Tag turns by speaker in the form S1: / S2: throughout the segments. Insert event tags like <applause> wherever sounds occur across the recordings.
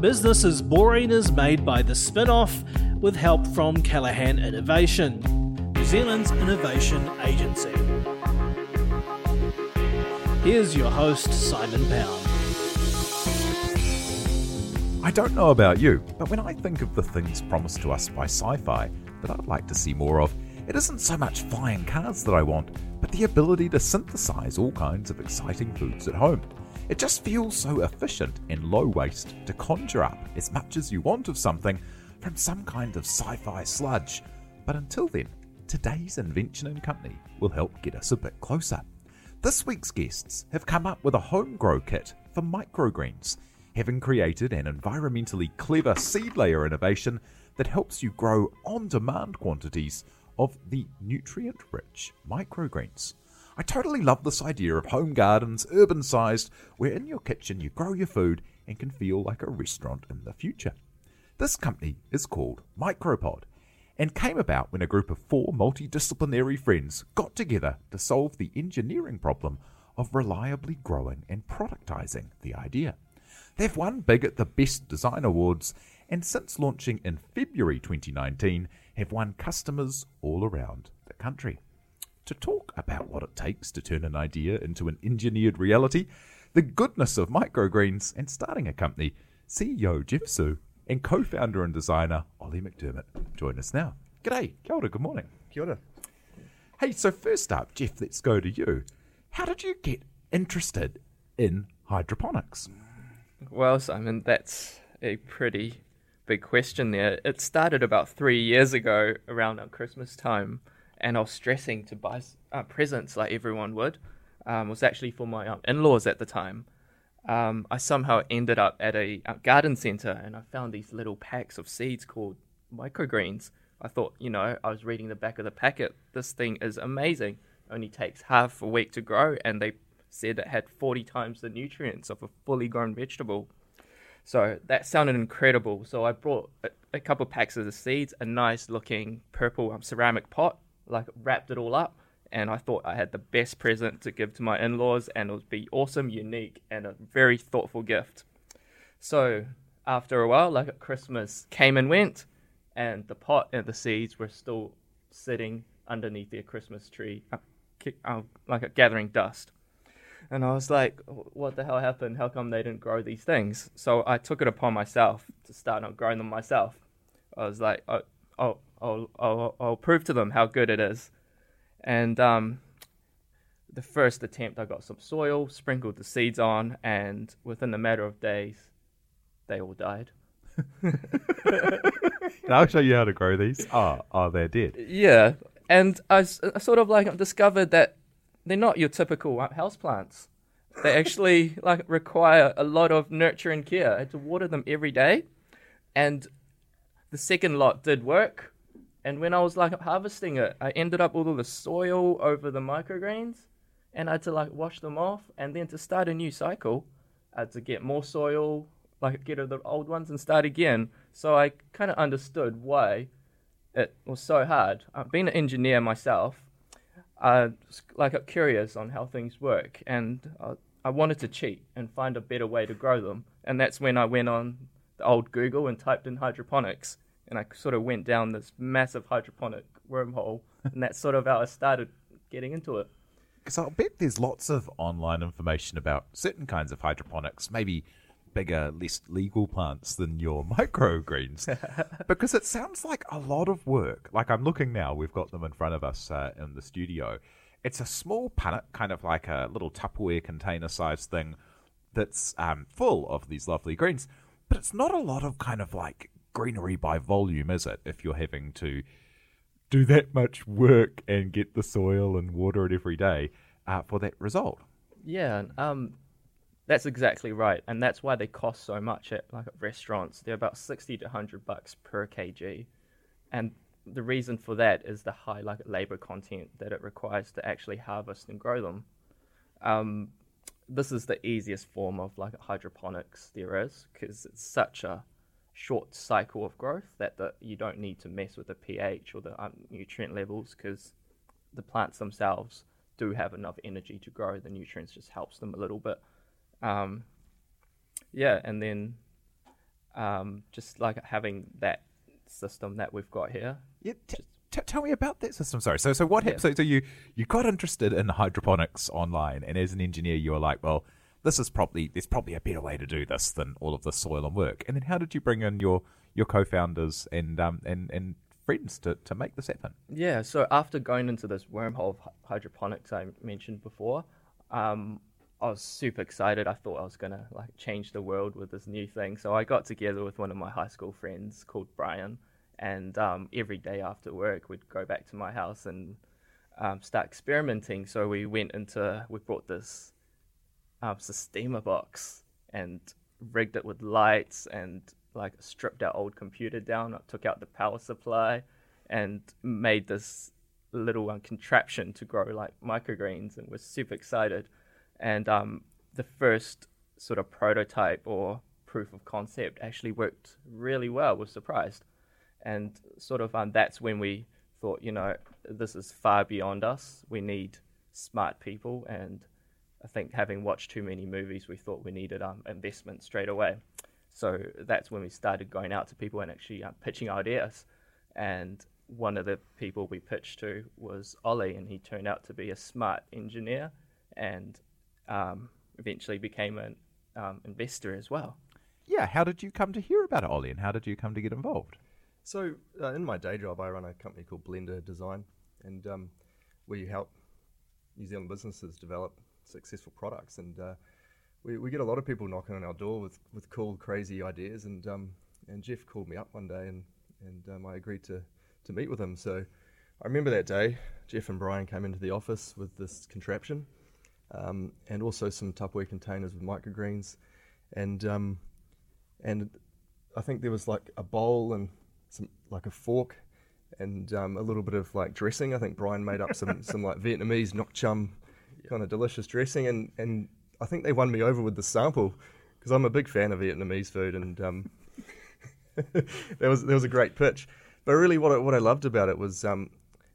S1: Business is Boring is made by the Spin Off with help from Callaghan Innovation, New Zealand's innovation agency. Here's your host, Simon Pound.
S2: I don't know about you, but when I think of the things promised to us by sci fi that I'd like to see more of, it isn't so much flying cars that I want, but the ability to synthesize all kinds of exciting foods at home. It just feels so efficient and low waste to conjure up as much as you want of something from some kind of sci fi sludge. But until then, today's invention and company will help get us a bit closer. This week's guests have come up with a home grow kit for microgreens, having created an environmentally clever seed layer innovation that helps you grow on demand quantities of the nutrient rich microgreens. I totally love this idea of home gardens, urban sized, where in your kitchen you grow your food and can feel like a restaurant in the future. This company is called Micropod and came about when a group of four multidisciplinary friends got together to solve the engineering problem of reliably growing and productizing the idea. They've won big at the Best Design Awards and since launching in February 2019 have won customers all around the country. To talk about what it takes to turn an idea into an engineered reality, the goodness of microgreens, and starting a company, CEO Jeff Xu and co founder and designer Ollie McDermott join us now. G'day, kia ora, good morning.
S3: Kia ora.
S2: Hey, so first up, Jeff, let's go to you. How did you get interested in hydroponics?
S3: Well, Simon, that's a pretty big question there. It started about three years ago around our Christmas time, and I was stressing to buy uh, presents like everyone would. Um, was actually for my um, in laws at the time. Um, I somehow ended up at a, a garden center and I found these little packs of seeds called microgreens. I thought, you know, I was reading the back of the packet. This thing is amazing. Only takes half a week to grow, and they said it had 40 times the nutrients of a fully grown vegetable. So that sounded incredible. So I brought a, a couple packs of the seeds, a nice looking purple um, ceramic pot, like wrapped it all up. And I thought I had the best present to give to my in laws, and it would be awesome, unique, and a very thoughtful gift. So after a while, like Christmas, came and went, and the pot and the seeds were still sitting underneath their Christmas tree, uh, uh, like gathering dust. And I was like, what the hell happened? How come they didn't grow these things? So I took it upon myself to start growing them myself. I was like, oh, oh, I'll, I'll, I'll prove to them how good it is. And um, the first attempt, I got some soil, sprinkled the seeds on, and within a matter of days, they all died. <laughs>
S2: I'll show you how to grow these. Oh, oh, they're dead.
S3: Yeah, and I, I sort of like discovered that they're not your typical uh, houseplants. They <laughs> actually like require a lot of nurture and care. I had to water them every day, and the second lot did work. And when I was like harvesting it, I ended up with all the soil over the microgreens, and I had to like wash them off. And then to start a new cycle, I had to get more soil, like get rid of the old ones and start again. So I kind of understood why it was so hard. I've been an engineer myself, uh, like curious on how things work, and uh, I wanted to cheat and find a better way to grow them. And that's when I went on old Google and typed in hydroponics, and I sort of went down this massive hydroponic wormhole, and that's sort of how I started getting into it.
S2: Because I'll bet there's lots of online information about certain kinds of hydroponics, maybe bigger, less legal plants than your <laughs> microgreens <laughs> because it sounds like a lot of work. Like I'm looking now, we've got them in front of us uh, in the studio. It's a small punnet, kind of like a little Tupperware container sized thing that's um, full of these lovely greens. But it's not a lot of kind of like greenery by volume, is it? If you're having to do that much work and get the soil and water it every day uh, for that result.
S3: Yeah, um, that's exactly right, and that's why they cost so much at like at restaurants. They're about sixty to hundred bucks per kg, and the reason for that is the high like labor content that it requires to actually harvest and grow them. Um, this is the easiest form of like hydroponics there is because it's such a short cycle of growth that the, you don't need to mess with the pH or the um, nutrient levels because the plants themselves do have enough energy to grow. The nutrients just helps them a little bit. Um, yeah, and then um, just like having that system that we've got here.
S2: T- t- tell me about that system. Sorry. So, so what happened? So, so you you got interested in hydroponics online, and as an engineer, you were like, well, this is probably there's probably a better way to do this than all of the soil and work. And then how did you bring in your your co-founders and um and and friends to, to make this happen?
S3: Yeah, so after going into this wormhole of hydroponics I mentioned before, um, I was super excited. I thought I was gonna like change the world with this new thing. So I got together with one of my high school friends called Brian, and um, every day after work we'd go back to my house and um, start experimenting. So we went into we brought this um, box and rigged it with lights and like stripped our old computer down, took out the power supply, and made this little contraption to grow like microgreens, and was super excited. And um, the first sort of prototype or proof of concept actually worked really well. Was surprised, and sort of um, that's when we thought, you know, this is far beyond us. We need smart people and I think having watched too many movies, we thought we needed um, investment straight away. So that's when we started going out to people and actually uh, pitching ideas. And one of the people we pitched to was Ollie, and he turned out to be a smart engineer and um, eventually became an um, investor as well.
S2: Yeah, how did you come to hear about it, Ollie, and how did you come to get involved?
S4: So, uh, in my day job, I run a company called Blender Design, and um, we help New Zealand businesses develop successful products. And uh, we, we get a lot of people knocking on our door with, with cool, crazy ideas. And um, and Jeff called me up one day, and and um, I agreed to to meet with him. So I remember that day. Jeff and Brian came into the office with this contraption, um, and also some Tupperware containers with microgreens, and um, and I think there was like a bowl and some like a fork and um, a little bit of like dressing. I think Brian made up some some like Vietnamese nuoc cham kind of delicious dressing, and, and I think they won me over with the sample because I'm a big fan of Vietnamese food, and um, <laughs> that was that was a great pitch. But really, what I, what I loved about it was, um,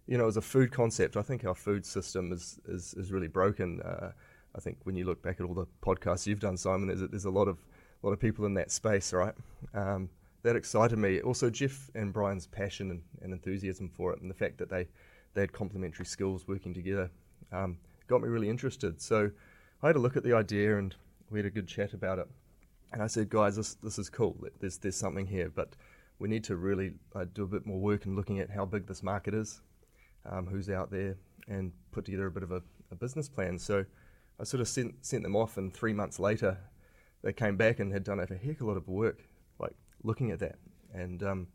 S4: you know, as a food concept, I think our food system is is, is really broken. Uh, I think when you look back at all the podcasts you've done, Simon, there's a, there's a lot of a lot of people in that space, right? Um, that excited me. Also, Jeff and Brian's passion and, and, enthusiasm for it, and the fact that they they had complementary skills working together. Um, got me really interested. So I had a look at the idea and we had a good chat about it. And I said, guys, this, this is cool. There's, there's something here, but we need to really uh, do a bit more work in looking at how big this market is, um, who's out there, and put together a bit of a, a, business plan. So I sort of sent, sent them off, and three months later, they came back and had done a heck of a lot of work, looking at that. And, um,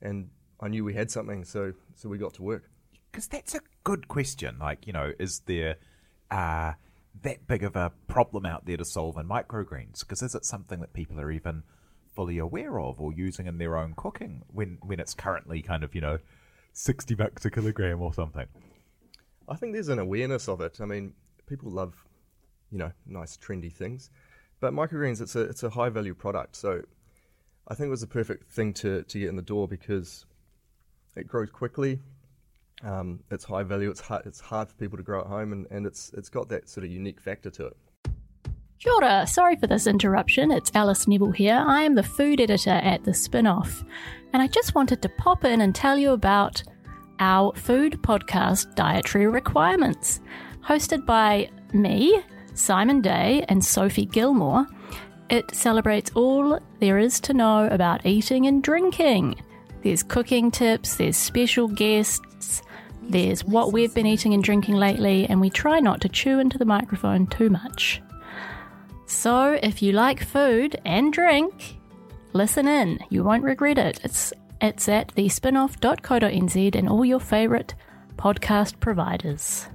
S4: and I knew we had something, so, so we got to work.
S2: Because that's a good question. Like, you know, is there uh, that big of a problem out there to solve in microgreens? Because is it something that people are even fully aware of or using in their own cooking when, when it's currently kind of, you know, 60 bucks a kilogram or something?
S4: I think there's an awareness of it. I mean, people love, you know, nice trendy things, but microgreens it's a it's a high value product. So I think it was the perfect thing to to get in the door because it grows quickly. Um, it's high value. It's hard. It's hard for people to grow at home, and, and it's it's got that sort of unique factor to it.
S5: Kia ora. Sorry for this interruption. It's Alice Neville here. I am the food editor at The Spinoff, and I just wanted to pop in and tell you about our food podcast, Dietary Requirements, hosted by me, Simon Day, and Sophie Gilmore. It celebrates all there is to know about eating and drinking. There's cooking tips, there's special guests, there's what we've been eating and drinking lately, and we try not to chew into the microphone too much. So, if you like food and drink, listen in. You won't regret it. It's it's at thespinoff.co.nz and all your favourite podcast providers.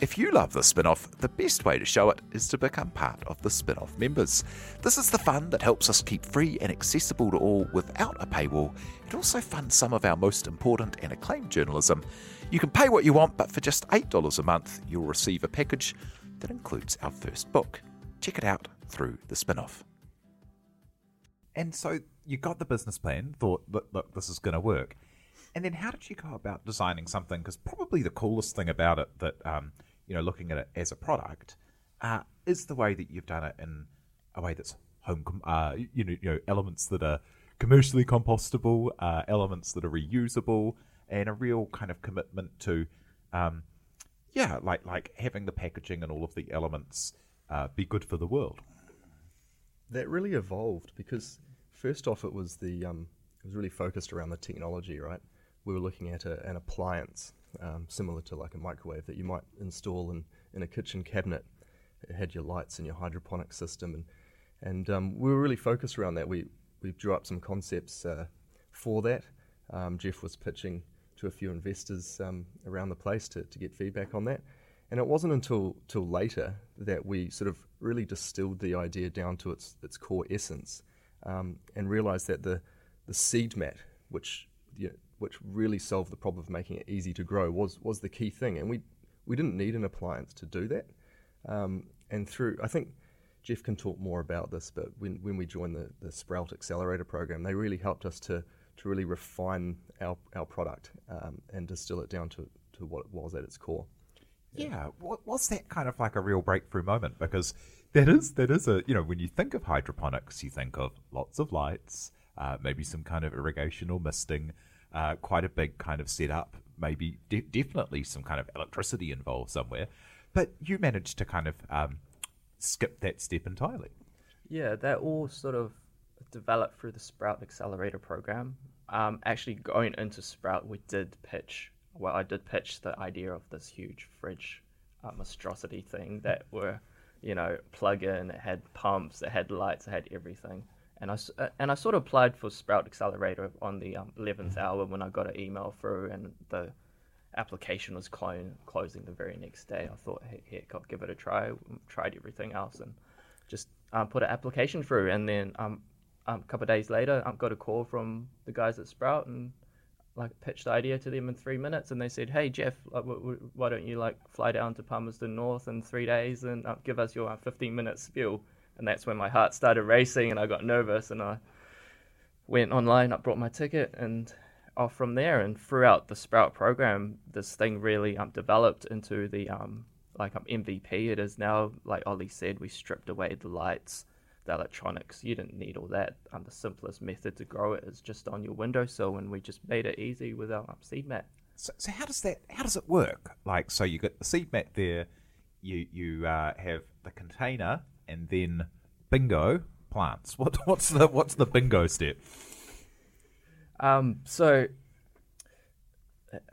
S2: If you love the spin off, the best way to show it is to become part of the spin off members. This is the fund that helps us keep free and accessible to all without a paywall. It also funds some of our most important and acclaimed journalism. You can pay what you want, but for just $8 a month, you'll receive a package that includes our first book. Check it out through the spin off. And so you got the business plan, thought, look, look this is going to work. And then how did you go about designing something? Because probably the coolest thing about it that, um, you know, looking at it as a product, uh, is the way that you've done it in a way that's home, com- uh, you, know, you know, elements that are commercially compostable, uh, elements that are reusable, and a real kind of commitment to, um, yeah, like like having the packaging and all of the elements uh, be good for the world.
S4: That really evolved because first off, it was the um, it was really focused around the technology, right? We were looking at a, an appliance um, similar to like a microwave that you might install in, in a kitchen cabinet. It had your lights and your hydroponic system, and and um, we were really focused around that. We we drew up some concepts uh, for that. Um, Jeff was pitching to a few investors um, around the place to, to get feedback on that. And it wasn't until till later that we sort of really distilled the idea down to its its core essence um, and realised that the the seed mat, which you know, which really solved the problem of making it easy to grow, was was the key thing. And we we didn't need an appliance to do that. Um, and through, I think Jeff can talk more about this, but when, when we joined the, the Sprout Accelerator program, they really helped us to, to really refine our, our product um, and distill it down to, to what it was at its core.
S2: Yeah, was that kind of like a real breakthrough moment? Because that is that is a you know when you think of hydroponics, you think of lots of lights, uh, maybe some kind of irrigation or misting, uh, quite a big kind of setup, maybe de- definitely some kind of electricity involved somewhere. But you managed to kind of um, skip that step entirely.
S3: Yeah, that all sort of developed through the Sprout Accelerator program. Um, actually, going into Sprout, we did pitch well, I did pitch the idea of this huge fridge uh, monstrosity thing that were, you know, plug in. It had pumps, it had lights, it had everything. And I uh, and I sort of applied for Sprout Accelerator on the um, 11th hour when I got an email through, and the application was clone, closing the very next day. I thought, hey, heck, I'll give it a try. Tried everything else and just um, put an application through. And then um, um, a couple of days later, I got a call from the guys at Sprout and like pitched the idea to them in three minutes, and they said, "Hey Jeff, like, w- w- why don't you like fly down to Palmerston North in three days and uh, give us your uh, 15 minute spiel?" And that's when my heart started racing, and I got nervous, and I went online, I brought my ticket, and off from there. And throughout the Sprout program, this thing really um, developed into the um, like um, MVP. It is now, like Ollie said, we stripped away the lights the electronics. You didn't need all that. Um, the simplest method to grow it is just on your windowsill, and we just made it easy with our um, seed mat.
S2: So, so how does that? How does it work? Like, so you got the seed mat there, you you uh, have the container, and then bingo plants. What what's the what's the bingo step?
S3: Um, so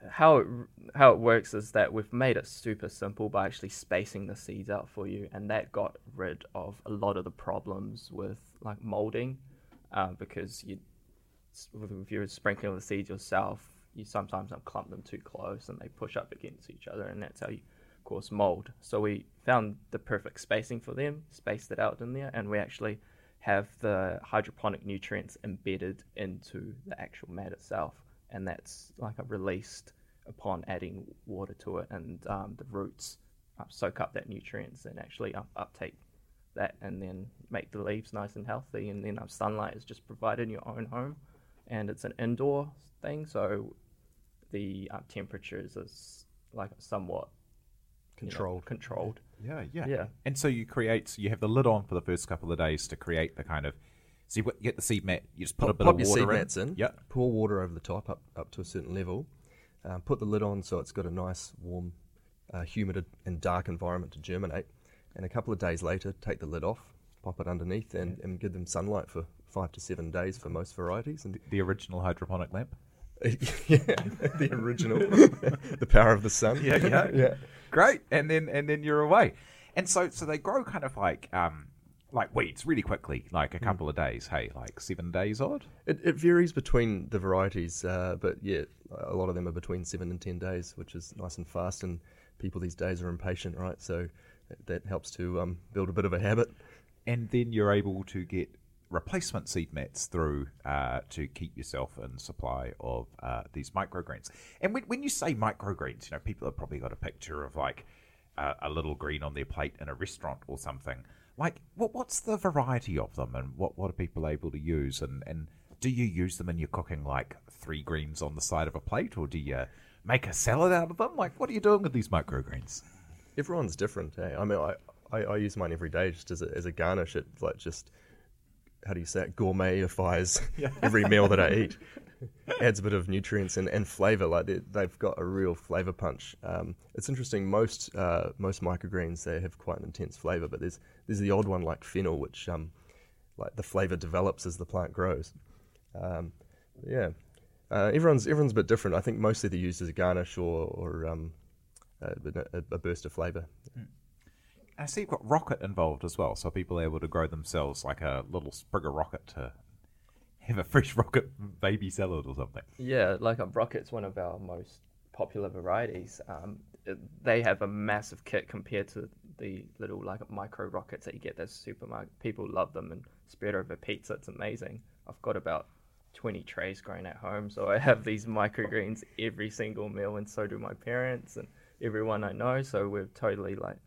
S3: how it, how it works is that we've made it super simple by actually spacing the seeds out for you, and that got rid of a lot of the problems with like molding, uh, because you if you're sprinkling the seeds yourself, you sometimes clump them too close and they push up against each other, and that's how you cause mold. So we found the perfect spacing for them, spaced it out in there, and we actually have the hydroponic nutrients embedded into the actual mat itself and that's like a released upon adding water to it, and um, the roots uh, soak up that nutrients and actually up- uptake that, and then make the leaves nice and healthy. And then um, sunlight is just provided in your own home, and it's an indoor thing, so the uh, temperatures is like somewhat
S4: controlled.
S3: You know, controlled.
S2: Yeah, yeah,
S3: yeah.
S2: And so you create. So you have the lid on for the first couple of days to create the kind of so you get the seed mat, you just put
S4: pop,
S2: a bit
S4: pop
S2: of
S4: your
S2: water
S4: seed
S2: in.
S4: mats in.
S2: Yep.
S4: Pour water over the top up, up to a certain level. Um, put the lid on so it's got a nice, warm, uh, humid and dark environment to germinate. And a couple of days later, take the lid off, pop it underneath, and, and give them sunlight for five to seven days for most varieties. And
S2: The original hydroponic lamp. <laughs>
S4: yeah, the original, <laughs> the power of the sun.
S2: Yeah, yeah, <laughs>
S4: yeah.
S2: Great, and then and then you're away. And so so they grow kind of like um like weeds really quickly, like a couple of days. Hey, like seven days odd.
S4: It, it varies between the varieties, uh, but yeah, a lot of them are between seven and ten days, which is nice and fast. And people these days are impatient, right? So that, that helps to um, build a bit of a habit.
S2: and then you're able to get replacement seed mats through uh, to keep yourself in supply of uh, these microgreens. And when, when you say microgreens, you know, people have probably got a picture of like uh, a little green on their plate in a restaurant or something. Like, what what's the variety of them, and what what are people able to use, and and do you use them in your cooking like three greens on the side of a plate, or do you make a salad out of them? Like, what are you doing with these microgreens?
S4: Everyone's different. Eh? I mean, I, I, I use mine every day just as a, as a garnish. It like just how do you say it? Gourmetifies <laughs> every meal that I eat. <laughs> Adds a bit of nutrients and, and flavor. Like they, they've got a real flavor punch. Um, it's interesting. Most uh, most microgreens they have quite an intense flavor, but there's there's the odd one like fennel, which um, like the flavor develops as the plant grows. Um, yeah, uh, everyone's everyone's a bit different. I think mostly they're used as a garnish or or um, a, a, a burst of flavor.
S2: I see you've got rocket involved as well, so people are able to grow themselves like a little sprig of rocket to have a fresh <laughs> rocket baby salad or something.
S3: Yeah, like a rocket's one of our most popular varieties. Um, it- they have a massive kit compared to the little like micro rockets that you get at the supermarket. People love them and spread over pizza. It's amazing. I've got about 20 trays growing at home, so I have these microgreens every single meal, and so do my parents and everyone I know. So we're totally like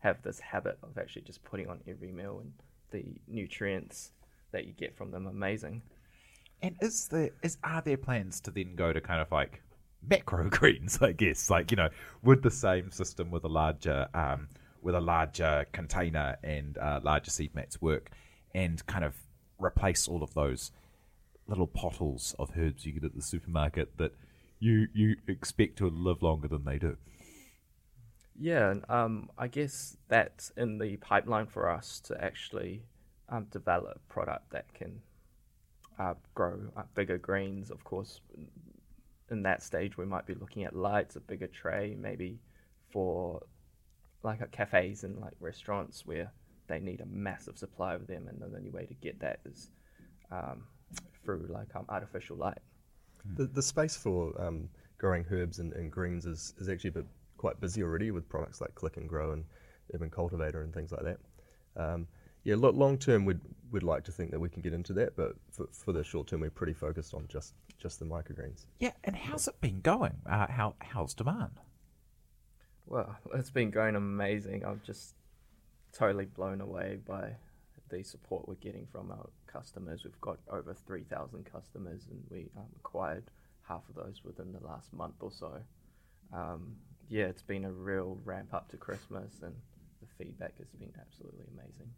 S3: have this habit of actually just putting on every meal, and the nutrients that you get from them amazing.
S2: And is there is are there plans to then go to kind of like macro <laughs> greens, I guess, like you know, with the same system with a larger um, with a larger container and uh, larger seed mats work, and kind of replace all of those little pottles of herbs you get at the supermarket that you you expect to live longer than they do.
S3: Yeah, um, I guess that's in the pipeline for us to actually um, develop a product that can uh, grow uh, bigger greens. Of course, in that stage, we might be looking at lights, a bigger tray, maybe for like at cafes and like restaurants where they need a massive supply of them, and the only way to get that is um, through like um, artificial light.
S4: The, the space for um, growing herbs and, and greens is, is actually a bit quite busy already with products like Click and Grow and Urban Cultivator and things like that. Um, yeah, lo- long term, we'd, we'd like to think that we can get into that, but for, for the short term, we're pretty focused on just, just the microgreens.
S2: Yeah, and how's it been going? Uh, how how's demand?
S3: Well, it's been going amazing. I'm just totally blown away by the support we're getting from our customers. We've got over 3,000 customers, and we um, acquired half of those within the last month or so. Um, yeah, it's been a real ramp up to Christmas, and the feedback has been absolutely amazing.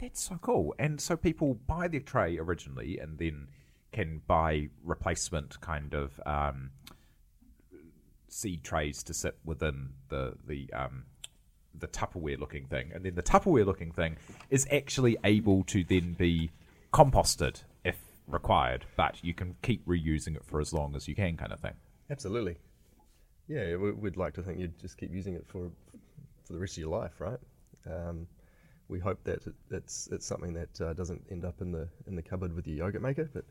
S2: That's so cool. And so people buy their tray originally and then can buy replacement kind of um, seed trays to sit within the the um, the Tupperware looking thing, and then the Tupperware looking thing is actually able to then be composted if required, but you can keep reusing it for as long as you can, kind of thing.
S4: Absolutely. Yeah, we- we'd like to think you'd just keep using it for for the rest of your life, right? Um, we hope that it's it's something that uh, doesn't end up in the in the cupboard with your yogurt maker, but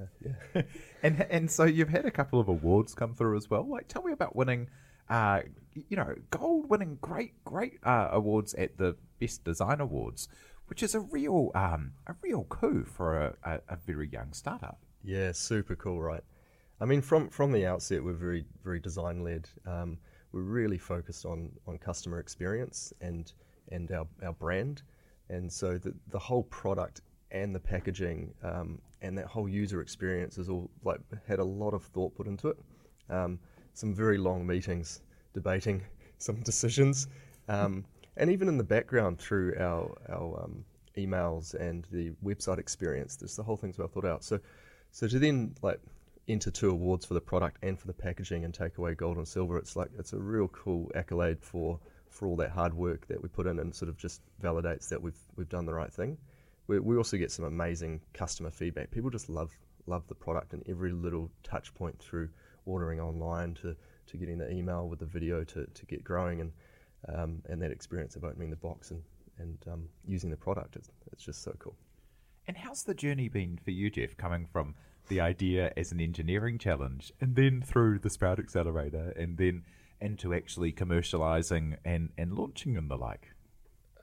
S4: uh, yeah. <laughs>
S2: and and so you've had a couple of awards come through as well. Like, tell me about winning, uh, you know, gold winning great great uh, awards at the Best Design Awards, which is a real um, a real coup for a, a, a very young startup.
S4: Yeah, super cool, right? I mean, from from the outset, we're very very design led. Um, we're really focused on on customer experience and and our, our brand, and so the the whole product and the packaging um, and that whole user experience is all like had a lot of thought put into it. Um, some very long meetings debating <laughs> some decisions, um, and even in the background through our our um, emails and the website experience, this the whole thing's well thought out. So, so to then like enter two awards for the product and for the packaging and take away gold and silver, it's like it's a real cool accolade for for all that hard work that we put in, and sort of just validates that we've we've done the right thing. We, we also get some amazing customer feedback. People just love love the product and every little touch point through ordering online to, to getting the email with the video to, to get growing and um, and that experience of opening the box and and um, using the product. It's, it's just so cool.
S2: And how's the journey been for you, Jeff, coming from the idea as an engineering challenge and then through the Sprout Accelerator and then into actually commercializing and, and launching and the like?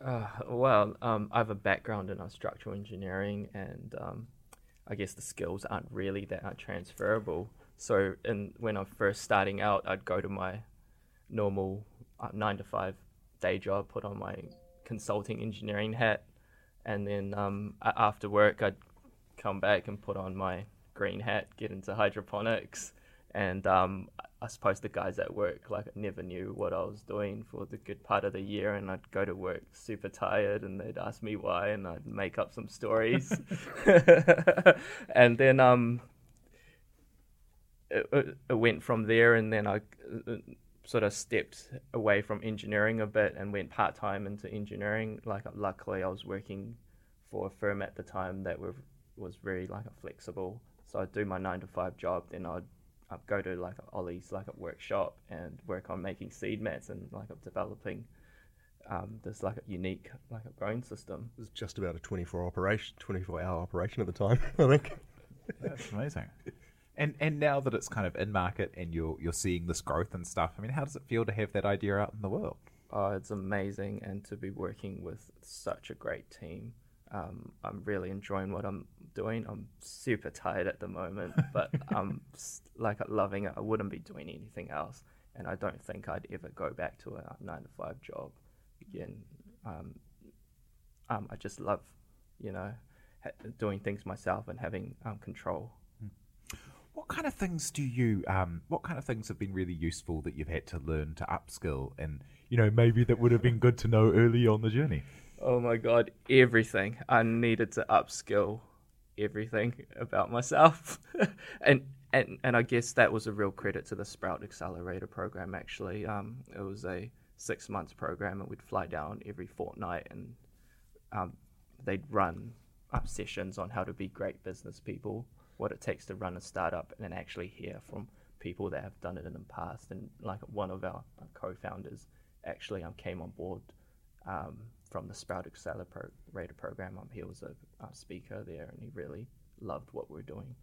S3: Uh, well, um, I have a background in uh, structural engineering, and um, I guess the skills aren't really that transferable. So, in, when I'm first starting out, I'd go to my normal uh, nine to five day job, put on my consulting engineering hat, and then um, after work, I'd come back and put on my green hat, get into hydroponics, and um, I suppose the guys at work like never knew what I was doing for the good part of the year, and I'd go to work super tired, and they'd ask me why, and I'd make up some stories, <laughs> <laughs> and then um, it, it, went from there, and then I uh, sort of stepped away from engineering a bit and went part time into engineering. Like luckily, I was working for a firm at the time that were, was very like flexible. So I'd do my nine to five job, then I'd, I'd go to like Ollie's like a workshop and work on making seed mats and like developing um, this like a unique like a growing system.
S4: It was just about a twenty four operation, twenty four hour operation at the time, <laughs> I think.
S2: That's amazing. And and now that it's kind of in market and you're you're seeing this growth and stuff, I mean, how does it feel to have that idea out in the world?
S3: Oh, it's amazing, and to be working with such a great team. Um, I'm really enjoying what I'm doing. I'm super tired at the moment, <laughs> but I'm like loving it. I wouldn't be doing anything else, and I don't think I'd ever go back to a nine to five job again. Um, um, I just love, you know, ha- doing things myself and having um, control
S2: what kind of things do you? Um, what kind of things have been really useful that you've had to learn to upskill, and you know maybe that would have been good to know early on the journey?
S3: Oh my god, everything! I needed to upskill everything about myself, <laughs> and and and I guess that was a real credit to the Sprout Accelerator program. Actually, um, it was a six months program, and we'd fly down every fortnight, and um, they'd run up sessions on how to be great business people what it takes to run a startup and then actually hear from people that have done it in the past. And like one of our co-founders actually um, came on board um, from the Sprout Accelerator program. Um, he was a, a, speaker there and he really loved what we're doing.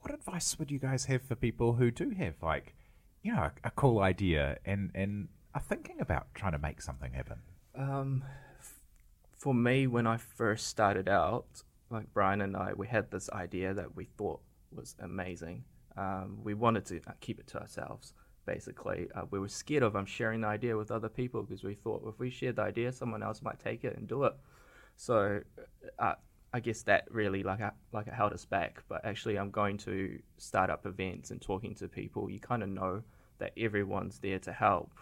S2: What advice would you guys have for people who do have like, you know, a, a cool idea and, and are thinking about trying to make something happen?
S3: Um, f- for me, when I first started out, like Brian and I, we had this idea that we thought was amazing. Um, we wanted to uh, keep it to ourselves, basically. Uh, we were scared of um, sharing the idea with other people because we thought if we shared the idea, someone else might take it and do it. So uh, I guess that really like uh, like it held us back. But actually, I'm going to start up events and talking to people. You kind of know that everyone's there to help,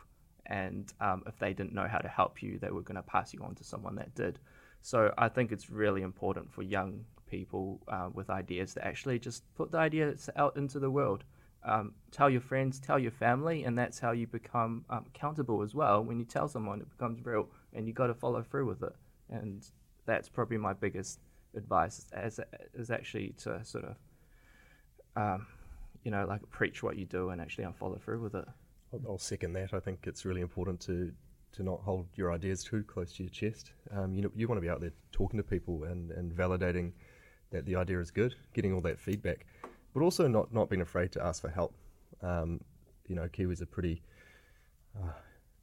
S3: and um, if they didn't know how to help you, they were going to pass you on to someone that did. So I think it's really important for young people uh, with ideas to actually just put the ideas out into the world. Um, tell your friends, tell your family, and that's how you become um, accountable as well. When you tell someone, it becomes real, and you got to follow through with it. And that's probably my biggest advice, as is actually to sort of, um, you know, like preach what you do and actually follow through with it.
S4: I'll, second that. I think it's really important to to not hold your ideas too close to your chest. Um, you know, you want to be out there talking to people and, and validating that the idea is good, getting all that feedback, but also not, not being afraid to ask for help. Um, you know, Kiwis are pretty uh,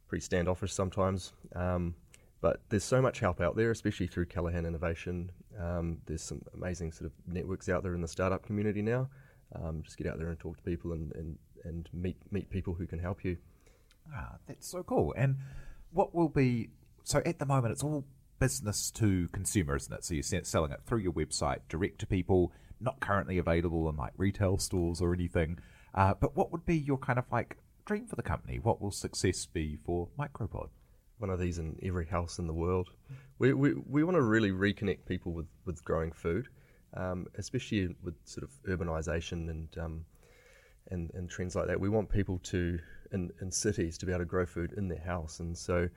S4: pretty standoffish sometimes, um, but there's so much help out there, especially through Callaghan Innovation. Um, there's some amazing sort of networks out there in the startup community now. Um, just get out there and talk to people and, and, and meet meet people who can help you.
S2: Ah, that's so cool. And what will be so at the moment it's all business to consumer, isn't it? So you're selling it through your website, direct to people, not currently available in like retail stores or anything. Uh, but what would be your kind of like dream for the company? What will success be for Micropod?
S4: One of these in every house in the world. We, we, we want to really reconnect people with, with growing food, um, especially with sort of urbanisation and um, and, and trends like that. We want people to in, in cities to be able to grow food in their house, and so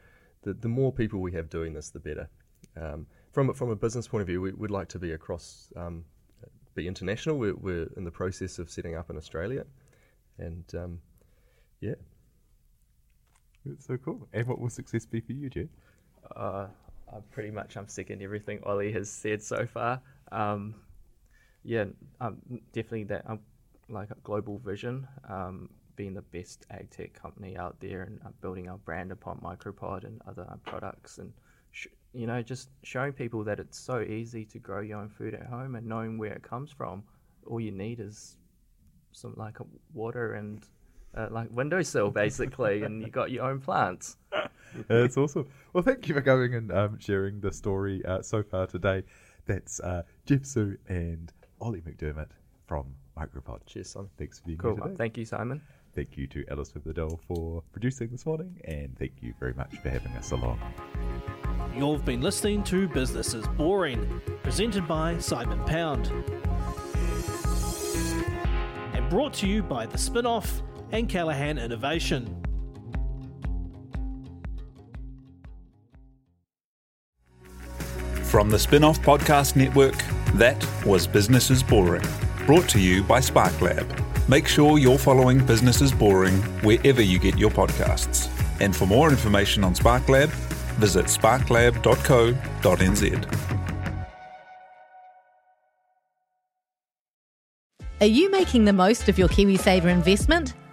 S4: the the more people we have doing this, the better. Um, from from a business point of view, we, would like to be across, um, be international. We're, we're, in the process of setting up in Australia, and um, yeah,
S2: it's so cool. And what will success be for you, Jeff?
S3: Uh, uh, pretty much, I'm second everything Ollie has said so far. Um, yeah, um, definitely that um, like a global vision, um, being the best ag tech company out there, and uh, building our brand upon Micropod and other products, and sh- you know, just showing people that it's so easy to grow your own food at home, and knowing where it comes from. All you need is some like water and uh, like windowsill basically, and you got your own plants. <laughs>
S2: That's awesome. Well, thank you for coming and um, sharing the story uh, so far today. That's uh, Jeff Xu and Ollie McDermott from Micropod.
S4: Cheers, Simon.
S2: Thanks for being
S3: cool.
S2: here today.
S3: Thank you, Simon.
S2: Thank you to Alice with the Doll for producing this morning, and thank you very much for having us along.
S1: You've been listening to Business is Boring, presented by Simon Pound. And brought to you by The Spinoff and Callaghan Innovation.
S6: From the Spinoff Podcast Network, that was Business is Boring, brought to you by SparkLab. Make sure you're following Business is Boring wherever you get your podcasts. And for more information on SparkLab, visit sparklab.co.nz.
S7: Are you making the most of your KiwiSaver investment?